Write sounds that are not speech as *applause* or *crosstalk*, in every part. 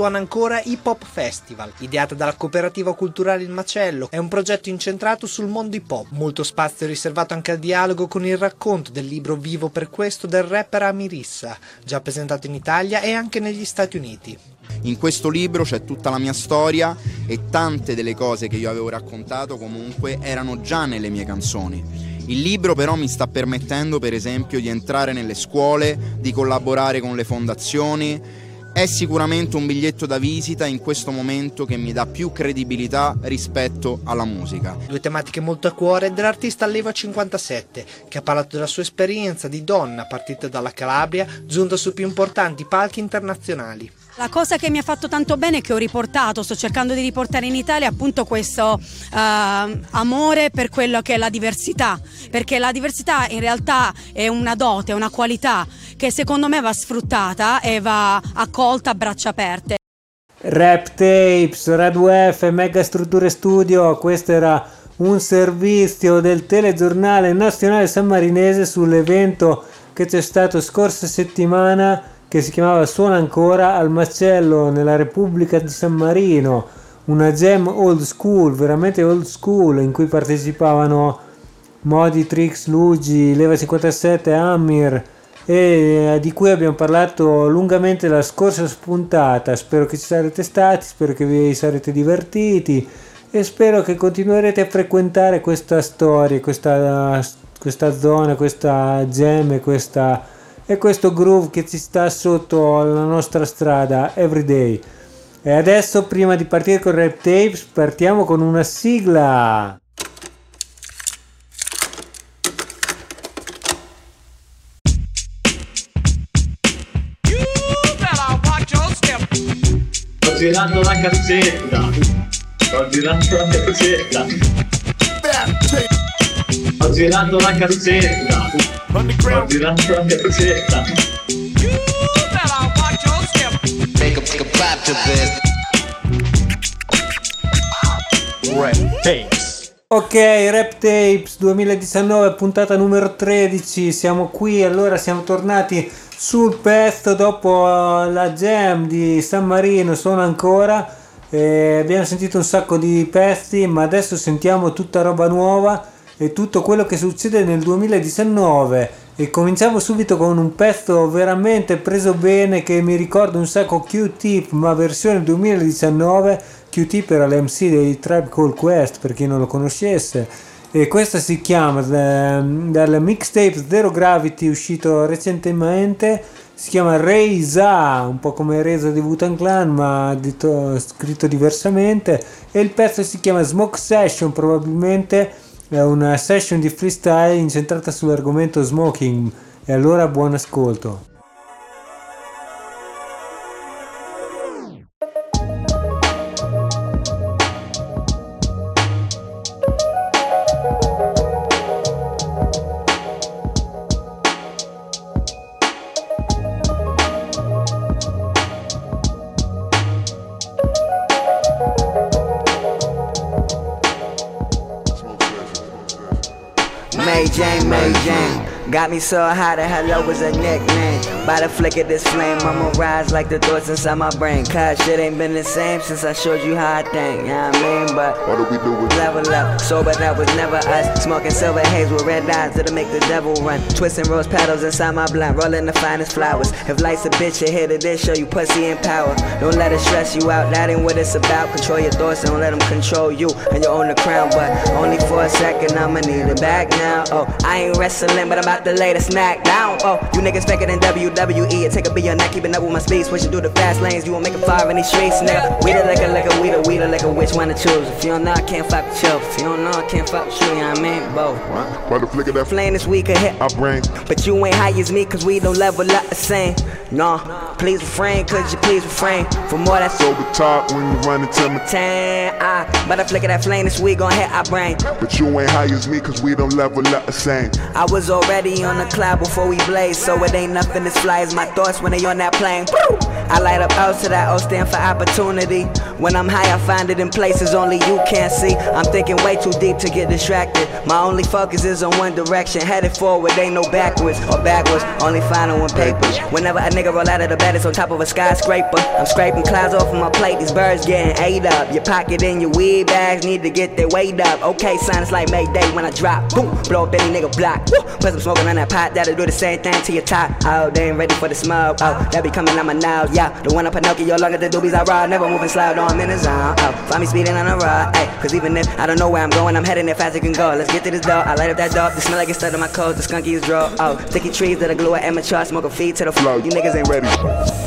suona ancora Hip Hop Festival, ideata dalla cooperativa culturale Il Macello. È un progetto incentrato sul mondo hip hop, molto spazio riservato anche al dialogo con il racconto del libro Vivo per questo del rapper Amirissa, già presentato in Italia e anche negli Stati Uniti. In questo libro c'è tutta la mia storia e tante delle cose che io avevo raccontato comunque erano già nelle mie canzoni. Il libro però mi sta permettendo per esempio di entrare nelle scuole, di collaborare con le fondazioni. È sicuramente un biglietto da visita in questo momento che mi dà più credibilità rispetto alla musica. Due tematiche molto a cuore dell'artista Leva 57, che ha parlato della sua esperienza di donna partita dalla Calabria, giunta su più importanti palchi internazionali. La cosa che mi ha fatto tanto bene è che ho riportato, sto cercando di riportare in Italia appunto questo uh, amore per quello che è la diversità, perché la diversità in realtà è una dote, è una qualità che secondo me va sfruttata e va accolta a braccia aperte. Rap Tapes, Red UF, Mega Strutture Studio, questo era un servizio del telegiornale nazionale sammarinese sull'evento che c'è stato scorsa settimana che si chiamava Suona ancora al Macello nella Repubblica di San Marino, una jam old school, veramente old school, in cui partecipavano Modi, Trix, Luigi, Leva 57, Amir e eh, di cui abbiamo parlato lungamente la scorsa spuntata. Spero che ci sarete stati, spero che vi sarete divertiti e spero che continuerete a frequentare questa storia, questa, questa zona, questa gem, questa e questo groove che ci sta sotto la nostra strada everyday. E adesso prima di partire con Rap Tapes partiamo con una sigla. Sto girando la cassetta. Sto girando la cassetta. Girando la cassetta. Underground. Dude, I'm trying to get You better watch your step. Make a, make a clap to this. Rap Tapes. Ok, Rap Tapes 2019, puntata numero 13. Siamo qui, allora siamo tornati sul pezzo dopo la jam di San Marino. Sono ancora. Eh, abbiamo sentito un sacco di pezzi, ma adesso sentiamo tutta roba nuova e tutto quello che succede nel 2019 e cominciamo subito con un pezzo veramente preso bene che mi ricorda un sacco Q-Tip ma versione 2019 Q-Tip era l'MC dei Tribe Call Quest per chi non lo conoscesse. E questo si chiama dal mixtape Zero Gravity uscito recentemente. Si chiama Reisa un po' come Reza di Wutan Clan ma detto, scritto diversamente. E il pezzo si chiama Smoke Session probabilmente è una session di freestyle incentrata sull'argomento smoking e allora buon ascolto. Got me so high that hello was a nickname. By the flick of this flame, I'ma rise like the thoughts inside my brain. Cause shit ain't been the same since I showed you how I think. You know what I mean? But what do we do with level up? Sober, that was never us. Smoking silver haze with red eyes that'll make the devil run. Twisting rose petals inside my blunt, rolling the finest flowers. If life's a bitch, you here to this, show you pussy and power. Don't let it stress you out, that ain't what it's about. Control your thoughts, don't let them control you. And you own the crown, but only for a second, I'ma need it back now. Oh, I ain't wrestling, but I'm about to lay the snack down. Oh, you niggas faker than WWE. It take a B, not keeping up with my speed. Switching through the fast lanes, you won't make a fire in these streets, nigga. We the liquor, liquor, we the weed, liquor, which one to choose? If you don't know, I can't fuck with you. If you don't know, I can't fuck with you, you know what I mean? Both. By the flick of that flame this week, hit. I bring. But you ain't high as me, cause we don't level up the same. No, please refrain, cause you please refrain. For more that's over top when you run into me. Ten, ah, I, by the flick of that flame this week, gon' hit our brain. But you ain't high as me, cause we don't level up the same. I was already already on the cloud before we blaze, so it ain't nothing fly as my thoughts when they on that plane. I light up out to that O stand for opportunity. When I'm high, I find it in places only you can't see. I'm thinking way too deep to get distracted. My only focus is on one direction, headed forward, ain't no backwards or backwards, only final on paper. Whenever a nigga roll out of the bed, it's on top of a skyscraper. I'm scraping clouds off of my plate, these birds getting ate up. Your pocket and your weed bags need to get their weight up. Okay, son, it's like Mayday when I drop. Boom, blow up any nigga block. Woo, put some smoking on that pot, that'll do the same thing to your top. Oh, they ain't ready for the smoke. Oh, that be coming on my nose. Yeah, the one up Pinocchio, longer the doobies I ride. Never moving slow, though I'm in the zone. Oh, find me speeding on the road. Hey, cause even if I don't know where I'm going, I'm heading there fast as can go. Let's get to this door. I light up that door. The smell like it's stuck in my clothes. The skunkies draw. Oh, sticky trees that are glue at amateur. Smoke a feed to the flow. You niggas ain't ready.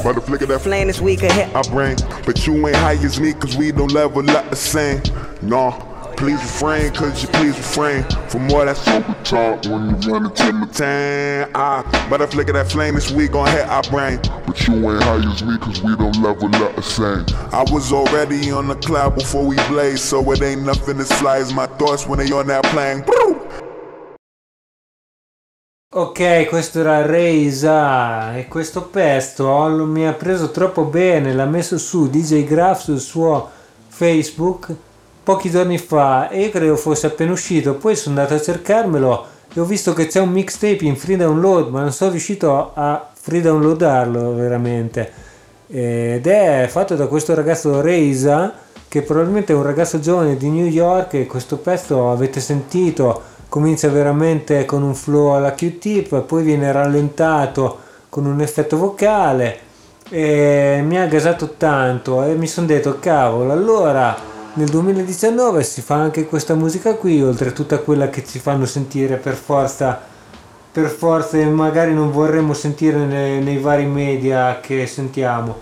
By the flick of that Flame this week. I bring, but you ain't high as me, cause we don't level up the same. No, please refrain, cause you please refrain from more that super talk when you run into my. Ah, by the flick of that flame this week gon' hit our brain. But you ain't high as me, cause we don't level up the same. I was already on the cloud before we blaze, so it ain't nothing as fly as my thoughts when they on that plane. Ok, questo era Reisa e questo lo- mi ha preso troppo bene, l'ha messo su DJ Graph sul suo Facebook pochi giorni fa e credo fosse appena uscito, poi sono andato a cercarmelo e ho visto che c'è un mixtape in free download ma non sono riuscito a free downloadarlo veramente. Ed è fatto da questo ragazzo Reisa che probabilmente è un ragazzo giovane di New York e questo pezzo avete sentito comincia veramente con un flow alla Q-tip poi viene rallentato con un effetto vocale e mi ha gasato tanto e mi sono detto cavolo allora nel 2019 si fa anche questa musica qui oltre a tutta quella che ci fanno sentire per forza per forza e magari non vorremmo sentire nei, nei vari media che sentiamo.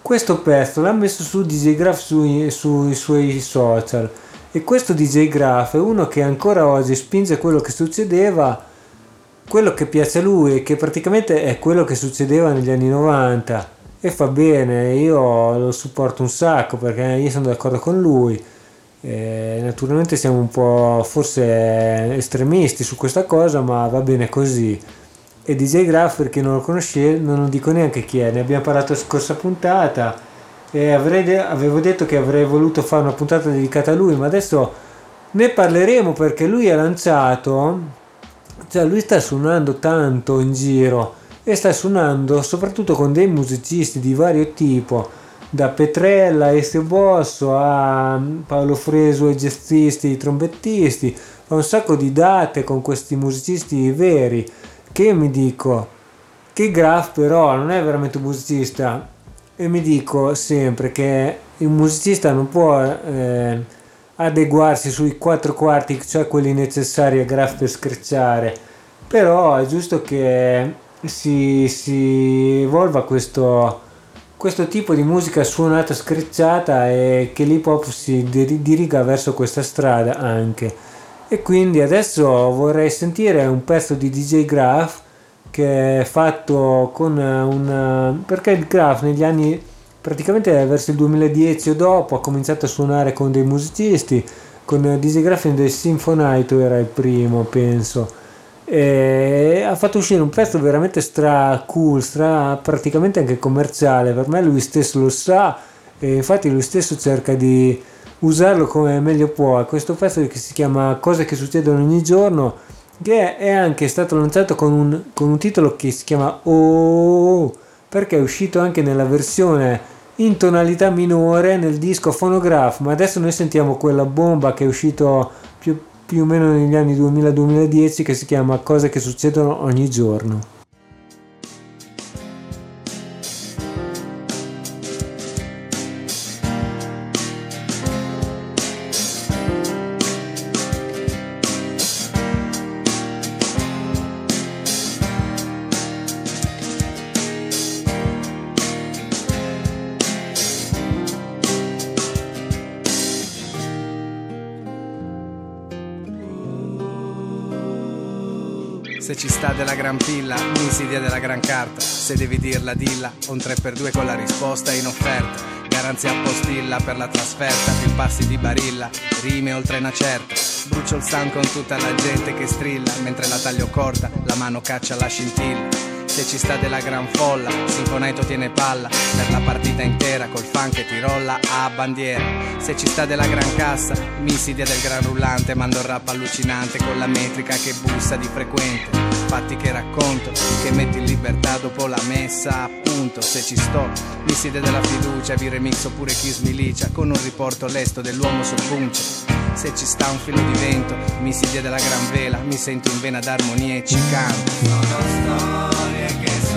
Questo pezzo l'ha messo su DJ Graph sui, sui suoi social. E questo DJ Graph è uno che ancora oggi spinge quello che succedeva quello che piace a lui che praticamente è quello che succedeva negli anni 90 e fa bene, io lo supporto un sacco perché io sono d'accordo con lui. Eh, naturalmente siamo un po' forse estremisti su questa cosa, ma va bene così. E DJ Graph, per chi non lo conosce, non lo dico neanche chi è, ne abbiamo parlato la scorsa puntata e avrei avevo detto che avrei voluto fare una puntata dedicata a lui, ma adesso ne parleremo perché lui ha lanciato, cioè lui sta suonando tanto in giro e sta suonando soprattutto con dei musicisti di vario tipo, da Petrella, Ezio Bosso a Paolo Fresu ai jazzisti, i trombettisti, fa un sacco di date con questi musicisti veri che mi dico che Graf però non è veramente un musicista. E mi dico sempre che un musicista non può eh, adeguarsi sui quattro quarti, cioè quelli necessari a Graf per screcciare, però è giusto che si, si evolva questo, questo tipo di musica suonata screcciata e che l'hip hop si dir- diriga verso questa strada anche. E quindi adesso vorrei sentire un pezzo di DJ Graph che è fatto con un... perché il Graph negli anni praticamente verso il 2010 o dopo ha cominciato a suonare con dei musicisti con DJ Graph in The Symphonite era il primo penso e ha fatto uscire un pezzo veramente stra cool stra praticamente anche commerciale. Per me lui stesso lo sa e infatti lui stesso cerca di usarlo come meglio può. Questo pezzo che si chiama cose che succedono ogni giorno che è anche stato lanciato con un, con un titolo che si chiama Oh perché è uscito anche nella versione in tonalità minore nel disco Phonograph ma adesso noi sentiamo quella bomba che è uscito più, più o meno negli anni 2000-2010 che si chiama Cose che succedono ogni giorno. Se devi dirla, dilla. Un 3x2 con la risposta in offerta. garanzia postilla per la trasferta, più passi di barilla, rime oltre una certa. Brucio il sound con tutta la gente che strilla, mentre la taglio corta, la mano caccia la scintilla. Se ci sta della gran folla, Sinfoneto tiene palla per la partita intera col fan che ti rolla a bandiera. Se ci sta della gran cassa, misidia del gran rullante, mando il rap allucinante con la metrica che bussa di frequente. Fatti che racconto, che metti in libertà dopo la messa, appunto. Se ci sto, misidia della fiducia, vi remixo pure chi smilicia con un riporto lesto dell'uomo sul se ci sta un filo di vento, misidia della gran vela, mi sento in vena d'armonia e ci canto. Sono storie che succedono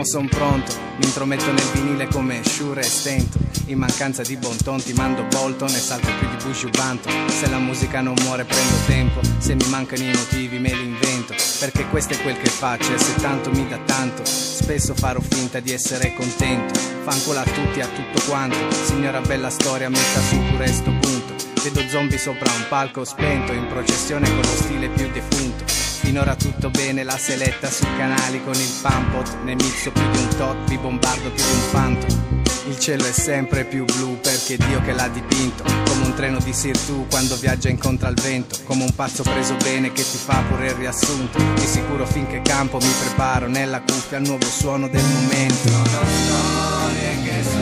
Mo son pronto, mi intrometto nel vinile come Shure e stento. In mancanza di bon ton ti mando Bolton e salto più di Bush Banton Se la musica non muore prendo tempo Se mi mancano i motivi me li invento. Perché questo è quel che faccio e se tanto mi dà tanto Spesso farò finta di essere contento. Fanculo a tutti, a tutto quanto Signora bella storia, metta su pure sto punto. Vedo zombie sopra un palco spento In processione con lo stile più defunto Finora tutto bene, la seletta sui canali con il pampot Ne mixo più di un tot, vi bombardo più di un phantom. Il cielo è sempre più blu perché Dio che l'ha dipinto. Come un treno di Sirtu quando viaggia incontra il vento. Come un pazzo preso bene che ti fa pure il riassunto. Di sicuro finché campo mi preparo nella cuffia al nuovo suono del momento. Sono storie che succedono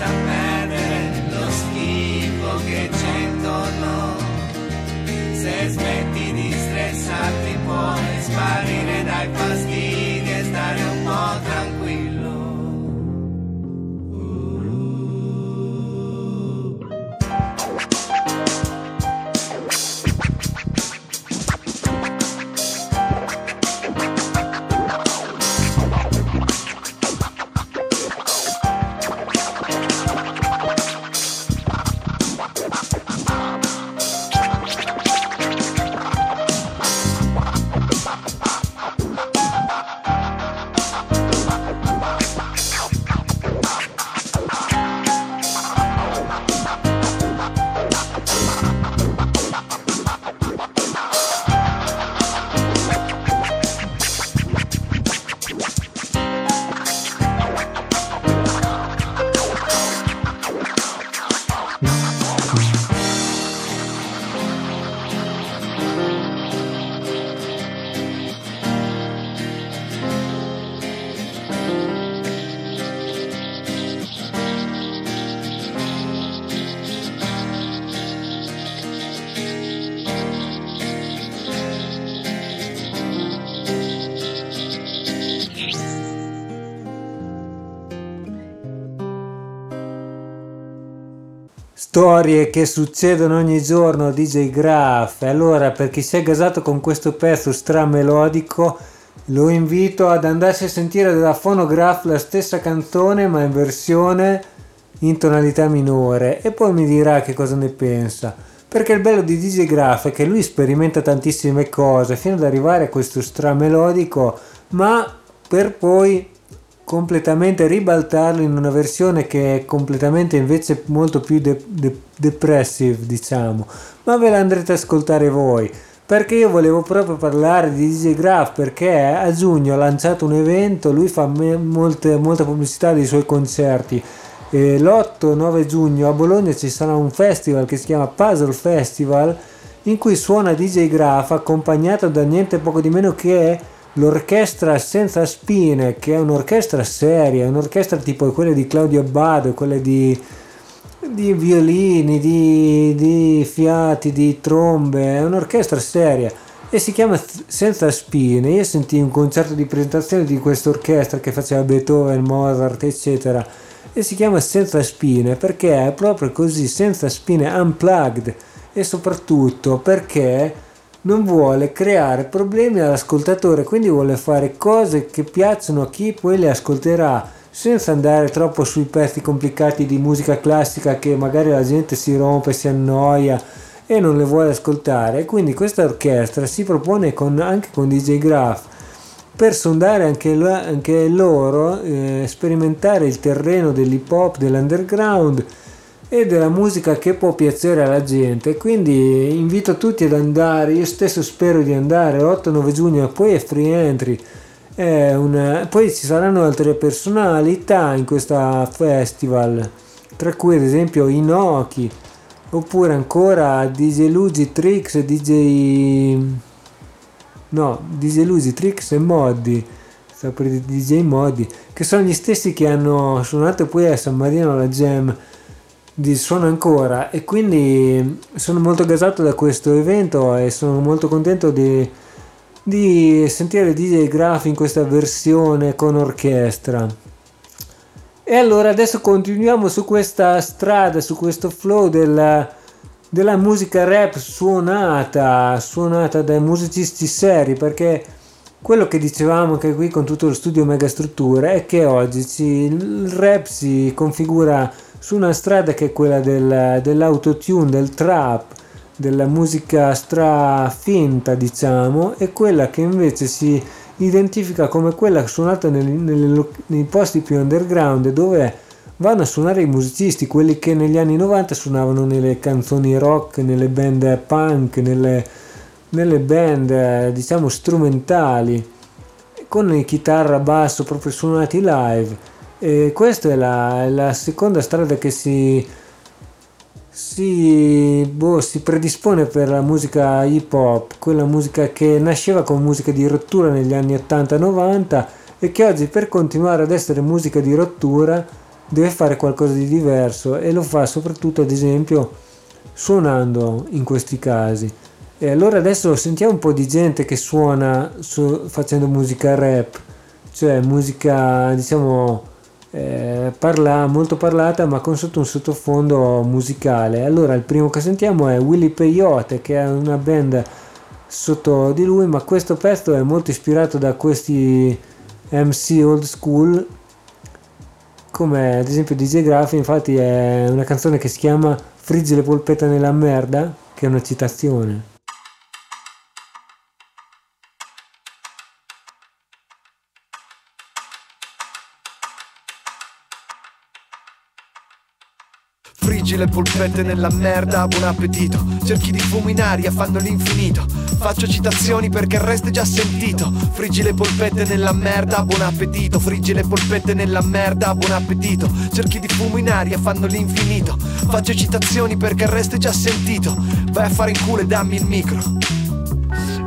lascia perdere lo schifo che c'è intorno. Se smetti di stressarti puoi sparire dai fastidi Storie che succedono ogni giorno, DJ Graf. Allora, per chi si è gasato con questo pezzo stramelodico, lo invito ad andarsi a sentire dalla Phonograph la stessa canzone, ma in versione in tonalità minore. E poi mi dirà che cosa ne pensa. Perché il bello di DJ Graf è che lui sperimenta tantissime cose fino ad arrivare a questo stramelodico, ma per poi completamente ribaltarlo in una versione che è completamente invece molto più de- de- depressive diciamo. Ma ve la andrete ad ascoltare voi perché io volevo proprio parlare di DJ Graf perché a giugno ha lanciato un evento lui fa me- molte, molta pubblicità dei suoi concerti. E l'8-9 giugno a Bologna ci sarà un festival che si chiama Puzzle Festival in cui suona DJ Graf accompagnato da niente poco di meno che l'orchestra senza spine, che è un'orchestra seria, un'orchestra tipo quelle di Claudio Abbado, quelle di, di violini, di, di, fiati, di trombe, è un'orchestra seria. E si chiama Senza Spine. Io sentii un concerto di presentazione di questa orchestra che faceva Beethoven, Mozart, eccetera, e si chiama Senza Spine perché è proprio così, senza spine, unplugged. E soprattutto perché non vuole creare problemi all'ascoltatore, quindi vuole fare cose che piacciono a chi poi le ascolterà, senza andare troppo sui pezzi complicati di musica classica che magari la gente si rompe, si annoia e non le vuole ascoltare. Quindi questa orchestra si propone con, anche con DJ Graph per sondare anche, anche loro, eh, sperimentare il terreno dell'hip hop, dell'underground e della musica che può piacere alla gente. Quindi invito tutti ad andare, io stesso spero di andare l'8-9 giugno, poi è free entry. È una... Poi ci saranno altre personalità in questo festival, tra cui ad esempio Inoki, oppure ancora DJ Luigi Trix DJ... No, DJ Luigi Trix e Moddi, DJ Moddi, che sono gli stessi che hanno suonato poi a San Marino la Jam di suono ancora e quindi sono molto gasato da questo evento e sono molto contento di, di sentire DJ Graf in questa versione con orchestra. E allora adesso continuiamo su questa strada, su questo flow della, della musica rap suonata, suonata dai musicisti seri perché quello che dicevamo anche qui con tutto lo studio megastruttura è che oggi ci, il rap si configura su una strada che è quella del, dell'autotune, del trap, della musica strafinta diciamo, e quella che invece si identifica come quella suonata nel, nel, nei posti più underground dove vanno a suonare i musicisti, quelli che negli anni 90 suonavano nelle canzoni rock, nelle band punk, nelle, nelle band diciamo strumentali, con chitarra basso proprio suonati live e questa è la, la seconda strada che si, si, boh, si, predispone per la musica hip hop, quella musica che nasceva come musica di rottura negli anni 80-90 e che oggi per continuare ad essere musica di rottura deve fare qualcosa di diverso e lo fa soprattutto ad esempio suonando in questi casi. E allora adesso sentiamo un po' di gente che suona su, facendo musica rap, cioè musica diciamo eh, parla, molto parlata ma con sotto un sottofondo musicale. Allora il primo che sentiamo è Willy Peyote che è una band sotto di lui ma questo pezzo è molto ispirato da questi MC old school come ad esempio DJ Graffi infatti è una canzone che si chiama Friggi le polpette nella merda che è una citazione le polpette nella merda, buon appetito. Cerchi di fumo in aria, fanno l'infinito. Faccio citazioni perché il resto è già sentito. Friggi le polpette nella merda, buon appetito. Friggi le polpette nella merda, buon appetito. Cerchi di fumo in aria, fanno l'infinito. Faccio citazioni perché il resto è già sentito. Vai a fare in culo e dammi il micro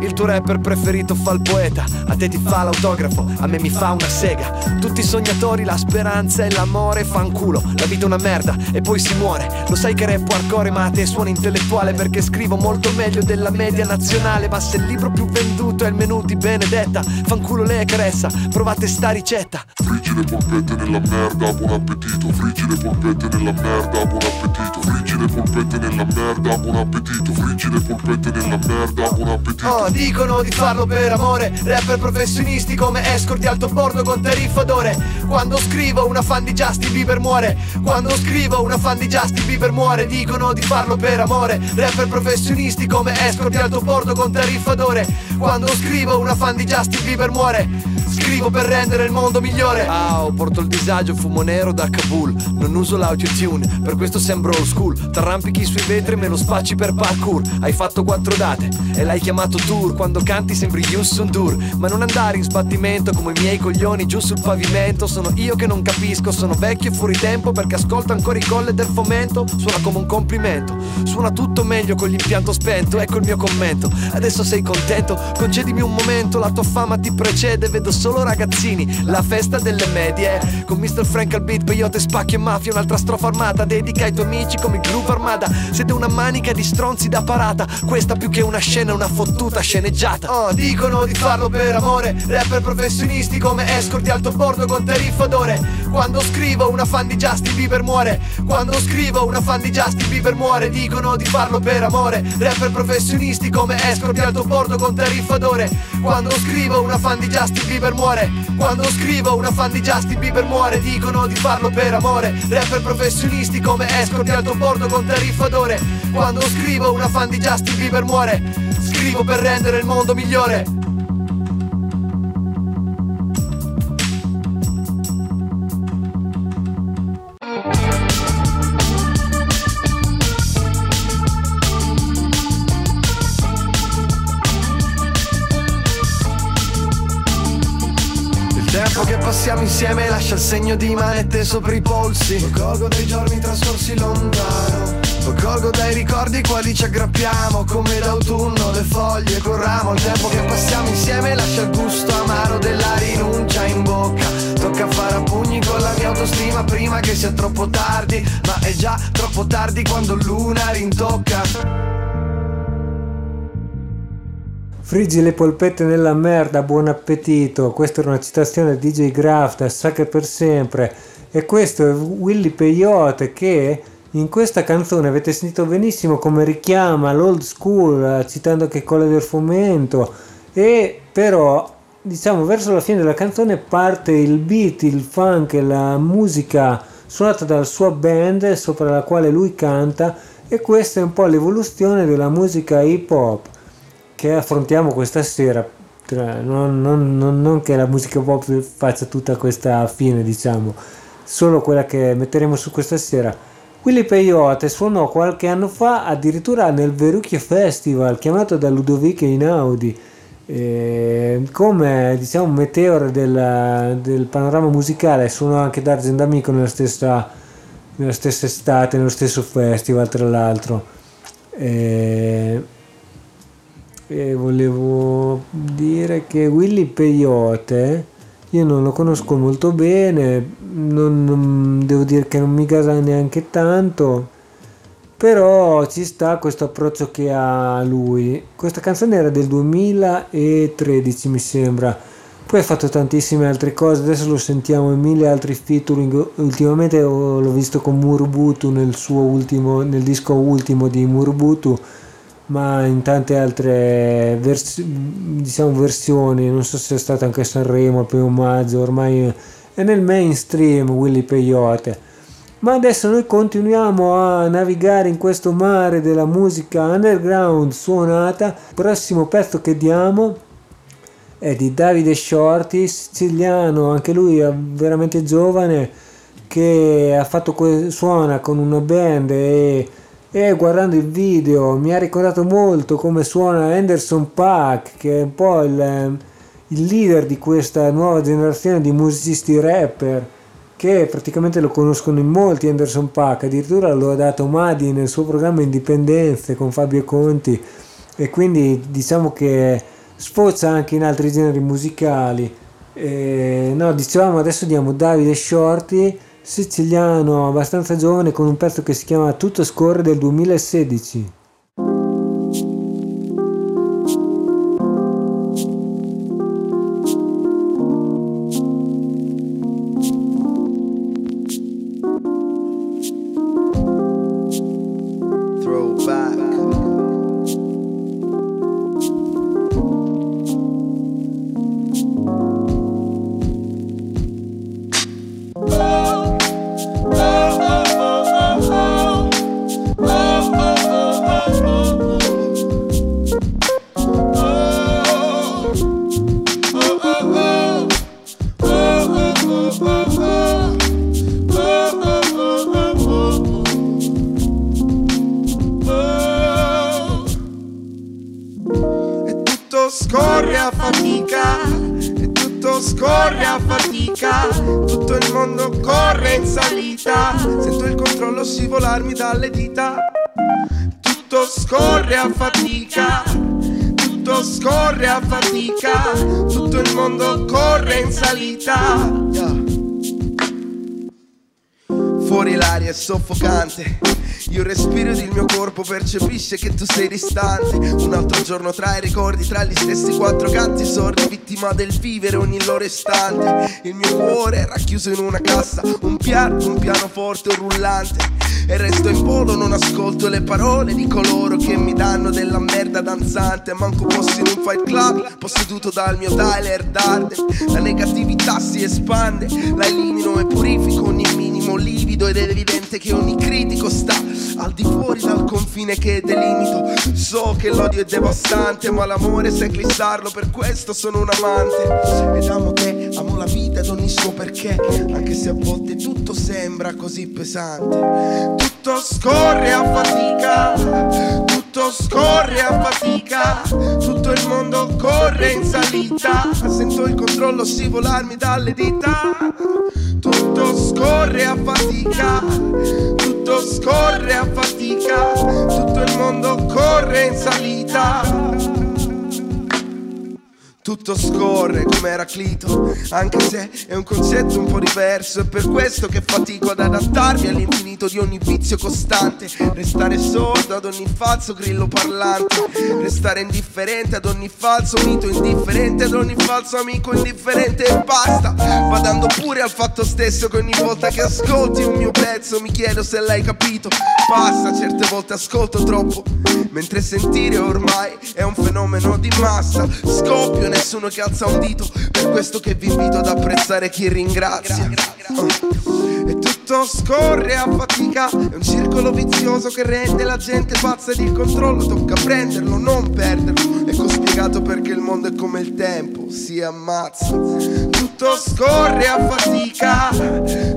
il tuo rapper preferito fa il poeta, a te ti fa l'autografo, a me mi fa una sega. Tutti i sognatori, la speranza e l'amore fanculo. La vita è una merda e poi si muore. Lo sai che rap hardcore ma a te suona intellettuale perché scrivo molto meglio della media nazionale. Ma se il libro più venduto è il menù di Benedetta, fanculo lei è caressa, provate sta ricetta. Friggi le polpette nella merda, buon appetito. Friggi le polpette nella merda, buon appetito. Friggi le polpette nella merda, buon appetito. Friggi le polpette nella merda, buon appetito. Oh, dicono di farlo per amore. Rapper professionisti come escort di alto bordo con tariffa d'ore. Quando scrivo una fan di Justin Bieber muore. Quando scrivo una fan di Justin Bieber muore Dicono di farlo per amore. Rapper professionisti come escort di alto bordo con tariffa d'ore. Quando scrivo una fan di Justin Bieber muore Scrivo per rendere il mondo migliore. Ah, porto il disagio, fumo nero da Kabul. Non uso l'autotune, per questo sembro old school. T'arrampichi sui vetri e me lo spacci per parkour. Hai fatto quattro date e l'hai chiamato tour. Quando canti sembri Yusun Dur Ma non andare in sbattimento come i miei coglioni giù sul pavimento. Sono io che non capisco, sono vecchio e fuori tempo Perché ascolto ancora i colle del fomento. Suona come un complimento Suona tutto meglio con l'impianto spento. Ecco il mio commento. Adesso sei contento? Concedimi un momento La tua fama ti precede, vedo solo solo ragazzini. La festa delle medie Con Mr. Frank al beat, peyote, spacchio e mafia Un'altra strofa armata. Dedica ai tuoi amici come il Groove Armada Siete una manica di stronzi da parata. Questa più che una scena è una fottuta sceneggiata. Oh, dicono di farlo per amore. Rapper professionisti come escort di alto bordo con tariffa d'ore Quando scrivo una fan di Justin Bieber muore. Quando scrivo una fan di Justin Bieber muore. Dicono di farlo per amore. Rapper professionisti come escort di alto bordo con tariffa d'ore Quando scrivo una fan di Justin Bieber muore. Quando scrivo una fan di Justin Bieber muore Dicono di farlo per amore. Rapper professionisti come escort di alto bordo con tariffa d'ore Quando scrivo una fan di Justin Bieber muore Scrivo per rendere il mondo migliore insieme lascia il segno di manette sopra i polsi. Lo colgo dei giorni trascorsi lontano. Lo colgo dai ricordi quali ci aggrappiamo Come d'autunno le foglie col ramo Il tempo che passiamo insieme lascia il gusto amaro della rinuncia in bocca. Tocca fare a pugni con la mia autostima prima che sia troppo tardi Ma è già troppo tardi quando l'una rintocca Friggi le polpette nella merda, buon appetito. Questa era una citazione di DJ Graf da Sacre per sempre. E questo è Willy Peyote che in questa canzone avete sentito benissimo come richiama l'old school, citando che Colle del Fomento. E però, diciamo, verso la fine della canzone parte il beat, il funk, la musica suonata dalla sua band sopra la quale lui canta. E questa è un po' l'evoluzione della musica hip hop che affrontiamo questa sera. Tra- Non, non- non- non che la musica pop faccia tutta questa fine, diciamo, solo quella che metteremo su questa sera. Willy Peyote suonò qualche anno fa addirittura nel Verucchio Festival, chiamato da Ludovico Einaudi, eh, come diciamo un meteoro del, panorama musicale. Suonò anche D'Argent Amico nella stessa, nella stessa estate, nello stesso festival, tra l'altro. Eh, e volevo dire che Willy Peyote io non lo conosco molto bene, non- non- devo dire che non mi gasa neanche tanto, però ci sta questo approccio che ha lui. Questa canzone era del 2013 mi sembra, poi ha fatto tantissime altre cose, adesso lo sentiamo in mille altri featuring, ultimamente ho- l'ho visto con Murubutu nel suo ultimo, nel disco ultimo di Murubutu ma in tante altre vers- diciamo versioni, non so se è stato anche Sanremo al primo maggio, ormai è nel mainstream Willy Peyote. Ma adesso noi continuiamo a navigare in questo mare della musica underground suonata. Il prossimo pezzo che diamo è di Davide Shorty, siciliano, anche lui è veramente giovane, che ha fatto que- suona con una band e e guardando il video mi ha ricordato molto come suona Anderson Paak, che è un po' il, il leader di questa nuova generazione di musicisti rapper, che praticamente lo conoscono in molti Anderson Paak, addirittura lo ha dato Madi nel suo programma Indipendenze con Fabio Conti e quindi diciamo che sfocia anche in altri generi musicali. Eh, no, dicevamo adesso diamo Davide Shorty siciliano abbastanza giovane con un pezzo che si chiama Tutto scorre del 2016. E tutto scorre a fatica, tutto il mondo corre in salita, sento il controllo scivolarmi dalle dita. Tutto scorre a fatica, tutto scorre a fatica, tutto il mondo corre in salita. Fuori l'aria è soffocante. Io respiro ed il mio corpo percepisce che tu sei distante. Un altro giorno tra i ricordi, tra gli stessi quattro gatti sordi, vittima del vivere ogni loro istante. Il mio cuore è racchiuso in una cassa, un piano, un pianoforte, un rullante. E resto in volo, non ascolto le parole di coloro che mi danno della merda danzante. Manco fossi in un fight club, posseduto dal mio Tyler Darden. La negatività si espande, la elimino e purifico ogni minimo livido. Ed è evidente che ogni critico sta al di fuori dal confine che delimito. So che l'odio è devastante, ma l'amore sa eclissarlo, per questo sono un amante. Ed amo te, amo la vita ed ogni suo perché, anche se a volte tutto sembra così pesante. Tutto scorre a fatica, tutto scorre a fatica, tutto il mondo corre in salita. Sento il controllo scivolarmi dalle dita. Tutto scorre a fatica, tutto scorre a fatica, tutto il mondo corre in salita. Tutto scorre come Eraclito, anche se è un concetto un po' diverso. È per questo che fatico ad adattarmi all'infinito di ogni vizio costante. Restare sordo ad ogni falso grillo parlante. Restare indifferente ad ogni falso mito, indifferente ad ogni falso amico indifferente e basta. Badando pure al fatto stesso che ogni volta che ascolti un mio pezzo mi chiedo se l'hai capito. Passa, certe volte ascolto troppo. Mentre sentire ormai è un fenomeno di massa. Scoppio, nessuno che alza un dito. Per questo che vi invito ad apprezzare chi ringrazia. Oh. E tutto scorre a fatica. È un circolo vizioso che rende la gente pazza ed il controllo tocca prenderlo, non perderlo. Ecco spiegato perché il mondo è come il tempo, si ammazza. Tutto scorre a fatica.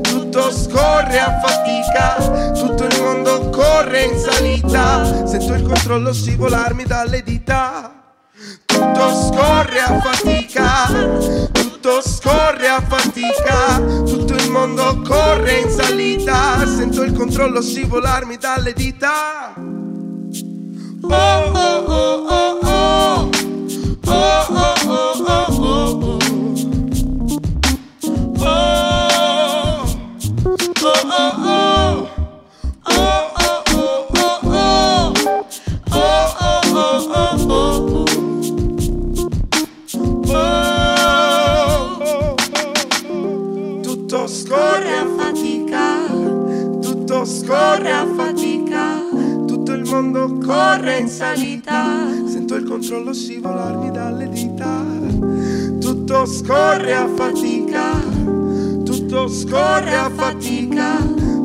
Tutto scorre a fatica. Tutto il mondo corre in salita. Sento il controllo scivolarmi dalle dita. Tutto scorre a fatica, tutto scorre a fatica, tutto il mondo corre in salita, sento il controllo scivolarmi dalle dita. Oh oh oh oh oh, oh oh oh oh oh, Tutto scorre a fatica, tutto scorre a fatica, tutto il mondo corre in salita, sento il controllo scivolarmi dalle dita. Tutto scorre a fatica, tutto scorre a fatica,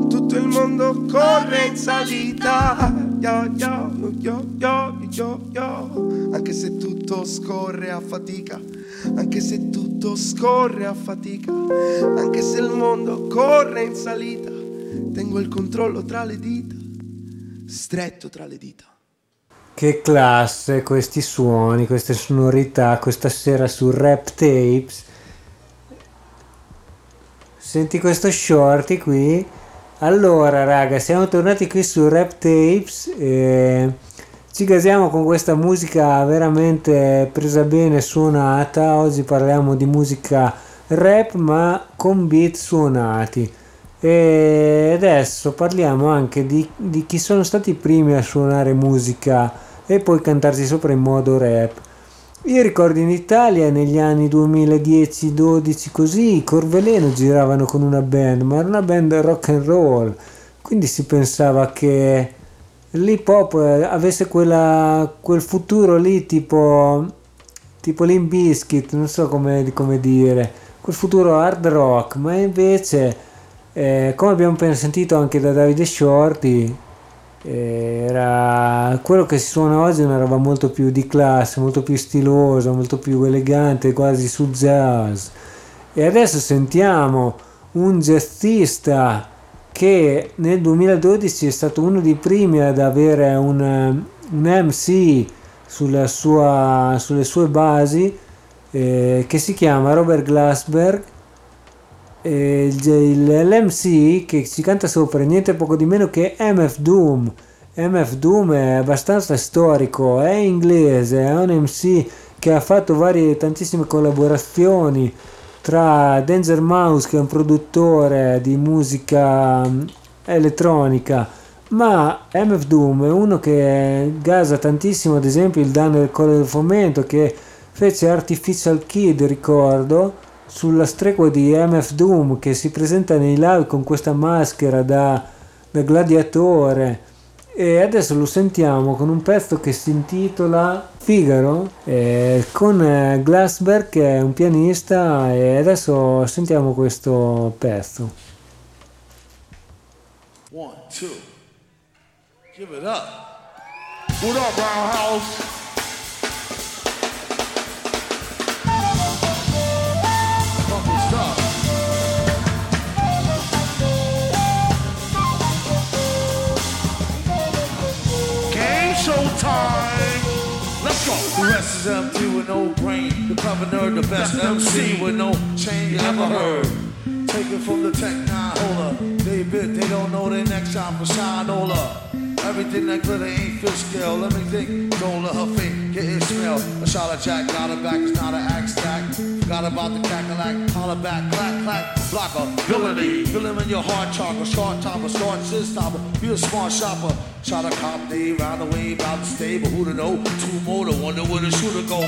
tutto il mondo corre in salita. Yo, yo, yo, yo, yo, yo. Anche se tutto scorre a fatica, anche se tutto scorre a fatica, anche se il mondo corre in salita, tengo il controllo tra le dita, stretto tra le dita. Che classe questi suoni, queste sonorità questa sera su Rap Tapes. Senti questo shorty qui. Allora, raga, siamo tornati qui su Rap Tapes e ci gasiamo con questa musica veramente presa bene, suonata. Oggi parliamo di musica rap ma con beat suonati. E adesso parliamo anche di, di chi sono stati i primi a suonare musica e poi cantarsi sopra in modo rap. Io ricordo in Italia negli anni 2010-12 così i Corveleno giravano con una band, ma era una band rock and roll, quindi si pensava che l'hip hop avesse quella, quel futuro lì tipo, tipo Limp Bizkit, non so come, come dire, quel futuro hard rock, ma invece eh, come abbiamo appena sentito anche da Davide Shorty eh, era quello che si suona oggi è una roba molto più di classe, molto più stilosa, molto più elegante, quasi su jazz. E adesso sentiamo un jazzista che nel 2012 è stato uno dei primi ad avere un, un MC sulla sua, sulle sue basi eh, che si chiama Robert Glassberg e il- l'MC che ci canta sopra niente poco di meno che MF Doom. MF Doom è abbastanza storico, è inglese, è un MC che ha fatto varie tantissime collaborazioni tra Danger Mouse che è un produttore di musica mm, elettronica ma MF Doom è uno che gasa tantissimo ad esempio il danno del Colle del Fomento che fece Artificial Kid ricordo sulla stregua di MF Doom che si presenta nei live con questa maschera da, da gladiatore e adesso lo sentiamo con un pezzo che si intitola Figaro eh, con eh, Glassberg che è un pianista e adesso sentiamo questo pezzo One, two, give it up. What up, Roundhouse? Funky time. Let's go. The rest is up to an old brain. The clever nerd, the best MC with no chain you ever heard. Take it from the tech nine holder. They bit, they don't know their next time for shinola. Everything that glitter ain't fish scale. Let me think, don't let her fake, get it smell. A shot of jack, got her back, it's not an axe stack. Forgot about the cackalack, holler back, clack, clack, blocker, villainy. Fill him in your heart chakra, short topper, short sis stopper. Be a smart shopper. Shot a cop day, round the way, about to stay, but who to know? Two more to wonder where the shooter go.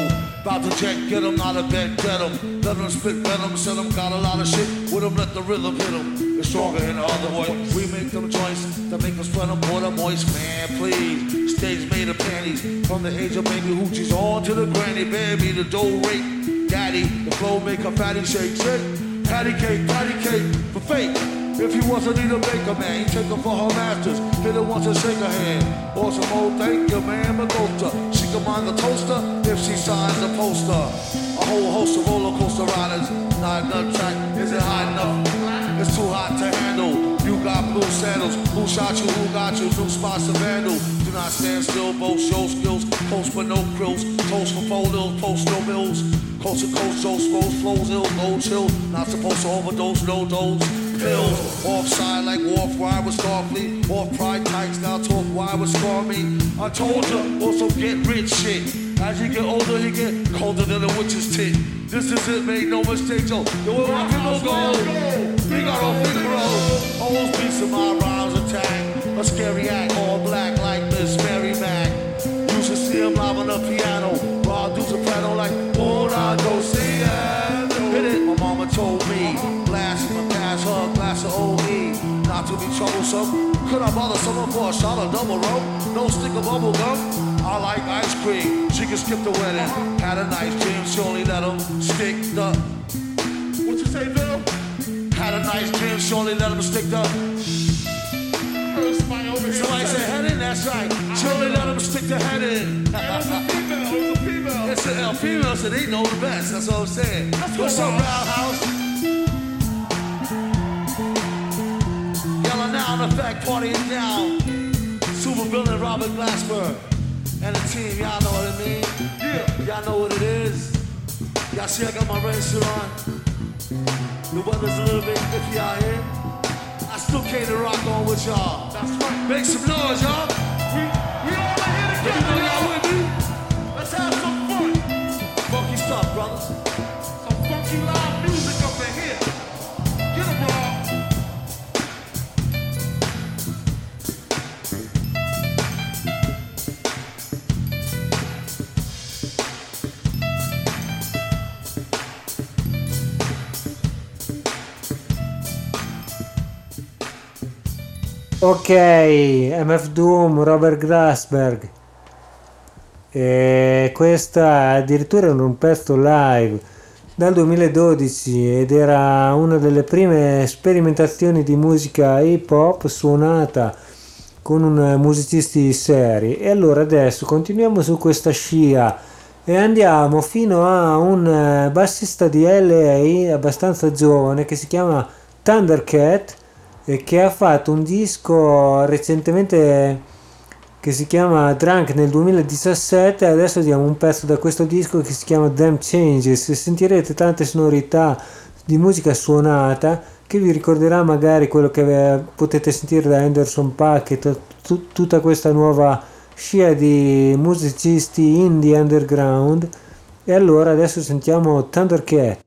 About to check, get him, not a bet, get him. Let him spit venom, sell him, got a lot of shit. With him, let the rhythm hit him. It's stronger than the other voice. We make them joints that make us spread them water moist. Man, please. Stage made of panties. From the age of baby hoochies on to the granny baby, the dough rate. Daddy, the flow make her fatty shake, shake. Patty cake, patty cake, for fake. If he need a baker, man, he take her for her masters. Hit her once and shake her hand. Or some old oh, thank you, man, but Magota. She can mind the toaster if she signs a poster. A whole host of roller coaster riders. Not enough track, is it high enough? It's too hot to handle. You got blue sandals. Who shot you? Who got you? New spots to vandal. Do not stand still, both show skills. Post but no grills. Toast for photos, post no bills. Coast to coast, Joe flows, flows ill, no chill. Not supposed to overdose, no dose. Pills, offside like Wharf, why was Starfleet? Off pride tights, now talk why was Stormy? I told you, also get rich shit. As you get older, you get colder than a witch's tit. This is it, make no mistake, yo. Yo, where my people go? We got our Figaro. Always piece of my rhymes attack. A scary act, all black like Miss Mary Mac. You should see him live on the piano. Raw do soprano like, I go see. Hit it, my mama told me. Blast my past, her glass of OE. Not to be troublesome. Could I bother someone for a shot of double rope? No stick of bubble gum. I like ice cream. She can skip the wedding. Had a nice dream. She only let him stick the. Had a nice dream. Only let him stick the. Oh, somebody said head in. That's right. Only let him stick the head in. It's an L female, so they know the best. That's all I'm saying. What's up, Roundhouse? Yellow now, in effect, partying down. Super villain Robert Glassberg. And the team, y'all know what I mean? Yeah. Y'all know what it is. Y'all see I got my red suit on. The weather's a little bit iffy out here. I still came to rock on with y'all. That's right. Make some noise, y'all. We, we all are here together. Y'all with me? Let's have some fun. Funky stuff, brothers. Some funky live Ok, MF Doom, Robert Grassberg. E questa addirittura era un pezzo live dal 2012 ed era una delle prime sperimentazioni di musica hip hop suonata con un musicisti seri. E allora adesso continuiamo su questa scia e andiamo fino a un eh, bassista di LA abbastanza giovane che si chiama Thundercat che ha fatto un disco recentemente che si chiama Drunk nel 2017 adesso diamo un pezzo da questo disco che si chiama Damn Changes sentirete tante sonorità di musica suonata che vi ricorderà magari quello che potete sentire da Anderson Paak e t- tutta questa nuova scia di musicisti indie underground. E allora adesso sentiamo Thundercat.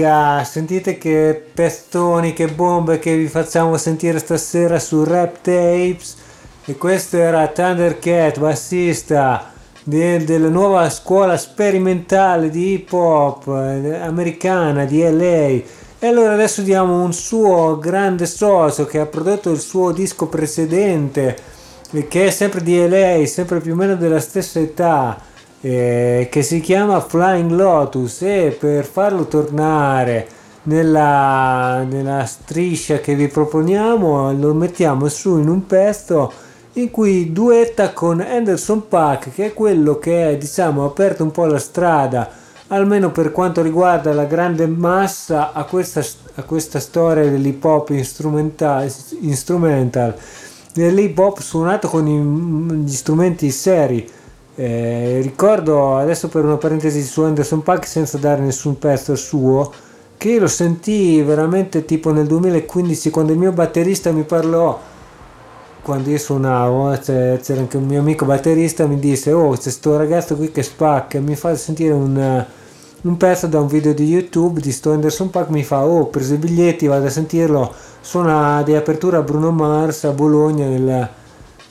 Raga, sentite che pestoni, che bombe che vi facciamo sentire stasera su Rap Tapes. E questo era Thundercat, bassista de- della nuova scuola sperimentale di hip hop eh, americana di LA. E allora adesso diamo un suo grande socio che ha prodotto il suo disco precedente, che è sempre di LA, sempre più o meno della stessa età eh, che si chiama Flying Lotus e per farlo tornare nella, nella striscia che vi proponiamo lo mettiamo su in un pezzo in cui duetta con Anderson Paak che è quello che diciamo ha aperto un po' la strada almeno per quanto riguarda la grande massa a questa, a questa storia dell'hip hop instrumental, instrumental. Dell'hip hop suonato con gli strumenti seri eh, ricordo adesso per una parentesi su Anderson Paak senza dare nessun pezzo suo che lo sentii veramente tipo nel 2015 quando il mio batterista mi parlò quando io suonavo c'è- c'era anche un mio amico batterista mi disse oh c'è sto ragazzo qui che spacca mi fa sentire un, un pezzo da un video di YouTube di sto Anderson Pack mi fa oh ho preso i biglietti vado a sentirlo suona di apertura a Bruno Mars a Bologna nel,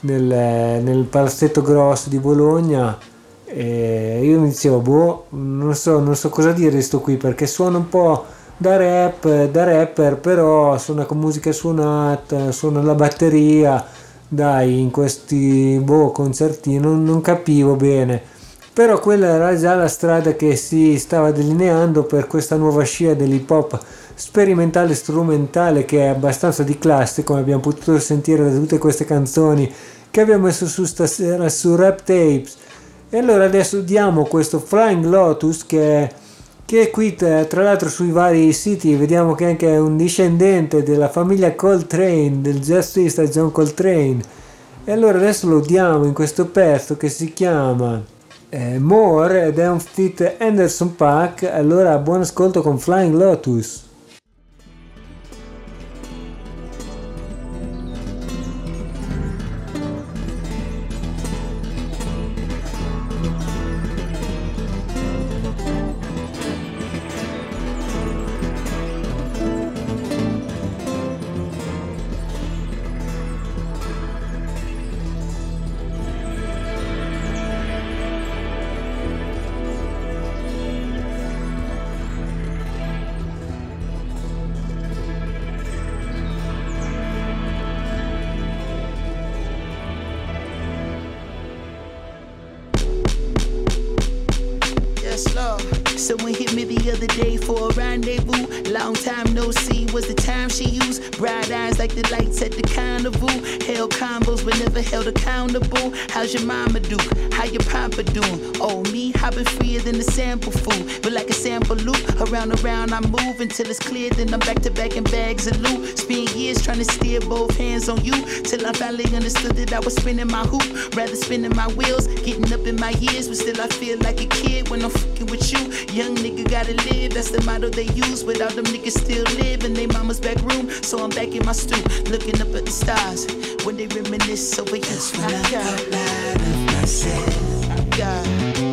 nel, nel palazzetto grosso di Bologna e io mi dicevo boh non so, non so cosa dire di sto qui perché suona un po' da rap da rapper però suona con musica suonata suona la batteria. Dai in questi boh concertini non, non capivo bene però quella era già la strada che si stava delineando per questa nuova scia dell'hip hop sperimentale strumentale che è abbastanza di classe come abbiamo potuto sentire da tutte queste canzoni che abbiamo messo su stasera su Rap Tapes. E allora adesso diamo questo Flying Lotus che, che è qui tra l'altro sui vari siti. Vediamo che anche è un discendente della famiglia Coltrane del jazzista John Coltrane. E allora adesso lo diamo in questo pezzo che si chiama eh, More ed è un fit Anderson Pack allora buon ascolto con Flying Lotus Till I finally understood that I was spinning my hoop. Rather spinning my wheels, getting up in my years. But still I feel like a kid when I'm fucking with you. Young nigga gotta live, that's the motto they use. Without them niggas still live in they mama's back room. So I'm back in my stoop, looking up at the stars. When they reminisce over you. That's when I go loud of myself. God.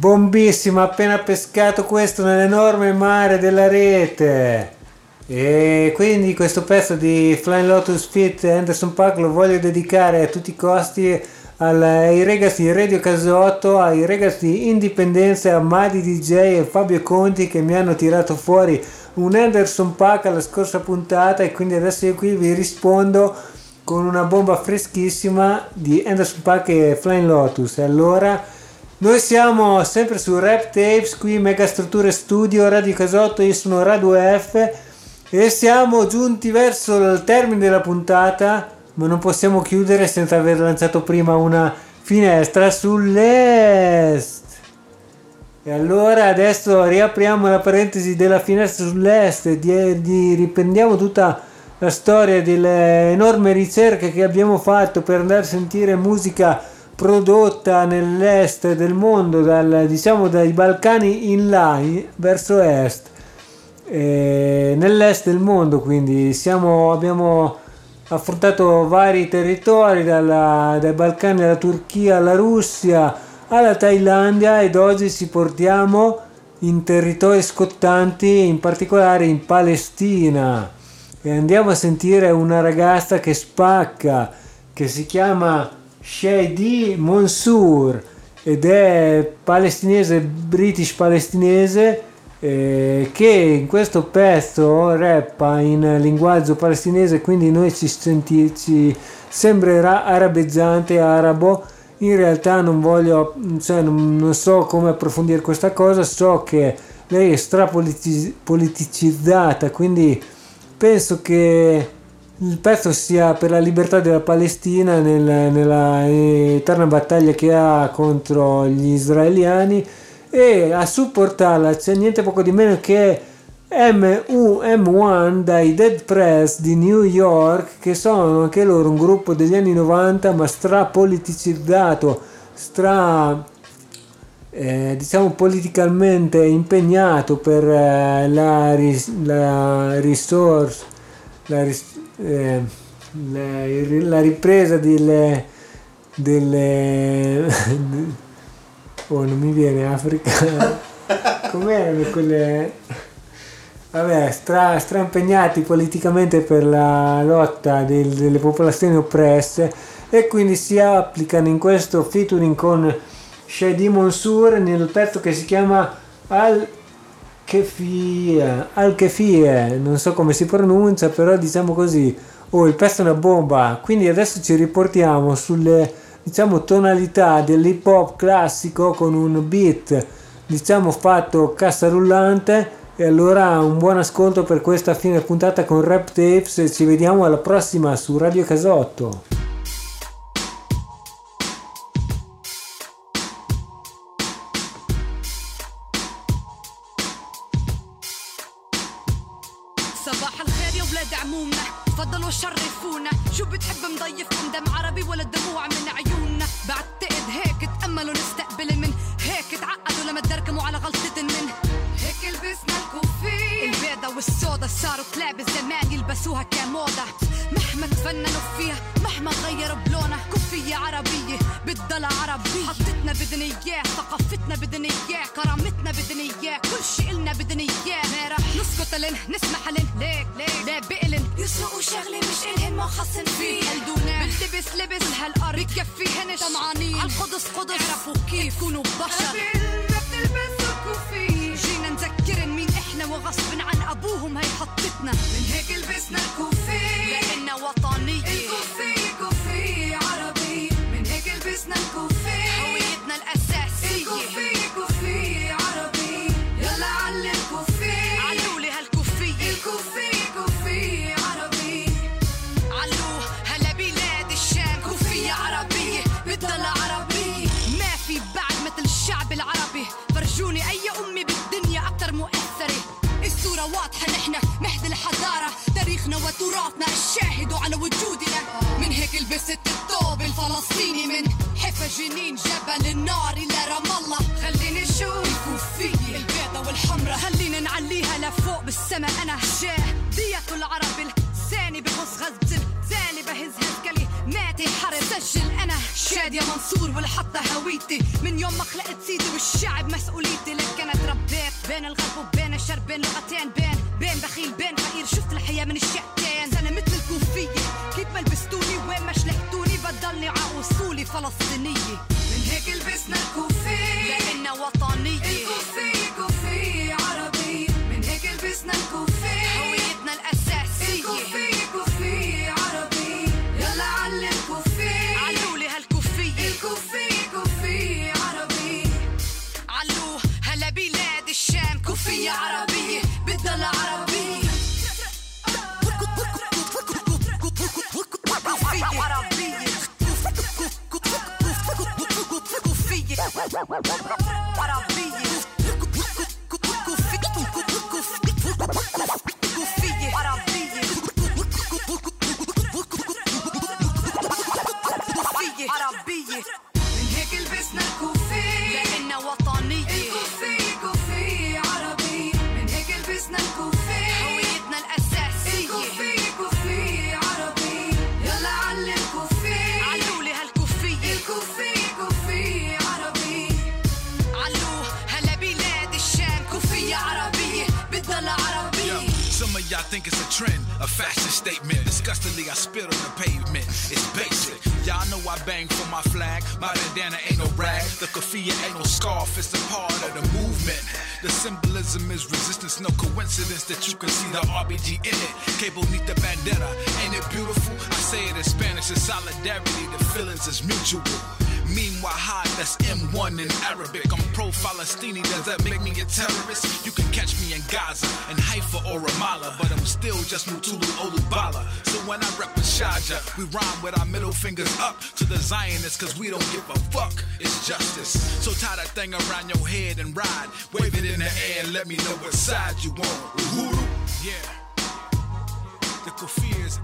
Bombissimo, appena pescato questo nell'enorme mare della rete. E quindi questo pezzo di Flying Lotus Fit Anderson Park lo voglio dedicare a tutti i costi ai ragazzi di Radio Casotto, ai ragazzi di Indipendenza, a Madi DJ e Fabio Conti che mi hanno tirato fuori un Anderson Pack alla scorsa puntata e quindi adesso io qui vi rispondo con una bomba freschissima di Anderson Pack e Flying Lotus. E allora noi siamo sempre su Rap Tapes, qui Megastrutture Studio, Radio Casotto, io sono Radu F e siamo giunti verso il termine della puntata, ma non possiamo chiudere senza aver lanciato prima una finestra sull'est. E allora adesso riapriamo la parentesi della finestra sull'est e di, di- riprendiamo tutta la storia delle enormi ricerche che abbiamo fatto per andare a sentire musica prodotta nell'est del mondo, dal- diciamo dai Balcani in là, verso est. E nell'est del mondo quindi siamo, abbiamo affrontato vari territori dalla- dai Balcani alla Turchia alla Russia alla Thailandia ed oggi ci portiamo in territori scottanti in particolare in Palestina e andiamo a sentire una ragazza che spacca che si chiama Shady Mansour ed è palestinese british palestinese eh, che in questo pezzo rappa in linguaggio palestinese, quindi noi ci, senti, ci sembrerà arabeggiante, arabo. In realtà non voglio, cioè non, non so come approfondire questa cosa, so che lei è strapoliticizzata, quindi penso che il pezzo sia per la libertà della Palestina nel- nella eterna battaglia che ha contro gli israeliani e a supportarla. C'è niente poco di meno che MUM1 dai Dead Press di New York che sono anche loro un gruppo degli anni 90 ma strapoliticizzato stra eh, diciamo politicamente impegnato per eh, la, ris- la resource la, ris- eh, la- la ripresa delle delle *laughs* oh non mi viene Africa. *laughs* Com'erano quelle vabbè stra, stra impegnati politicamente per la lotta del- delle popolazioni oppresse e quindi si applicano in questo featuring con Shady Mansour nel pezzo che si chiama Al Kefie, Al Kefie, non so come si pronuncia, però diciamo così. Oh, il pezzo è una bomba. Quindi adesso ci riportiamo sulle diciamo tonalità dell'hip hop classico con un beat diciamo fatto cassa rullante e allora un buon ascolto per questa fine puntata con Rap Tapes e ci vediamo alla prossima su Radio Casotto. لبست الثوب الفلسطيني من حفا جنين جبل النار إلى رام الله. خليني أشوف الكوفية البيضة والحمرة. خلينا نعليها لفوق بالسما أنا جاه دية العرب لساني بغص غزة لساني بهز هالكلي ماتي حرب. سجل أنا شادية منصور والحطة هويتي. من يوم ما خلقت سيدي والشعب مسؤوليتي. لك أنا تربيت بين الغرب وبين الشرق بين لغتين بين بين بخيل بين think it's a trend, a fashion statement. Disgustingly, I spit on the pavement. It's basic. Y'all know I bang for my flag. My bandana ain't no rag. The kafia ain't no scarf. It's a part of the movement. The symbolism is resistance. No coincidence that you can see the RBG in it. Cable neath the bandana. Ain't it beautiful? I say it in Spanish. It's solidarity. The feelings is mutual. Meanwhile, high, that's M1 in Arabic. I'm pro Falastini, does that make me a terrorist? You can catch me in Gaza, in Haifa or Ramallah, but I'm still just Mutulu Olubala. So when I rep with Shaja, we rhyme with our middle fingers up to the Zionists, cause we don't give a fuck. It's justice. So tie that thing around your head and ride. Wave it in the air and let me know what side you on. Uhuru. Yeah. The Kufir is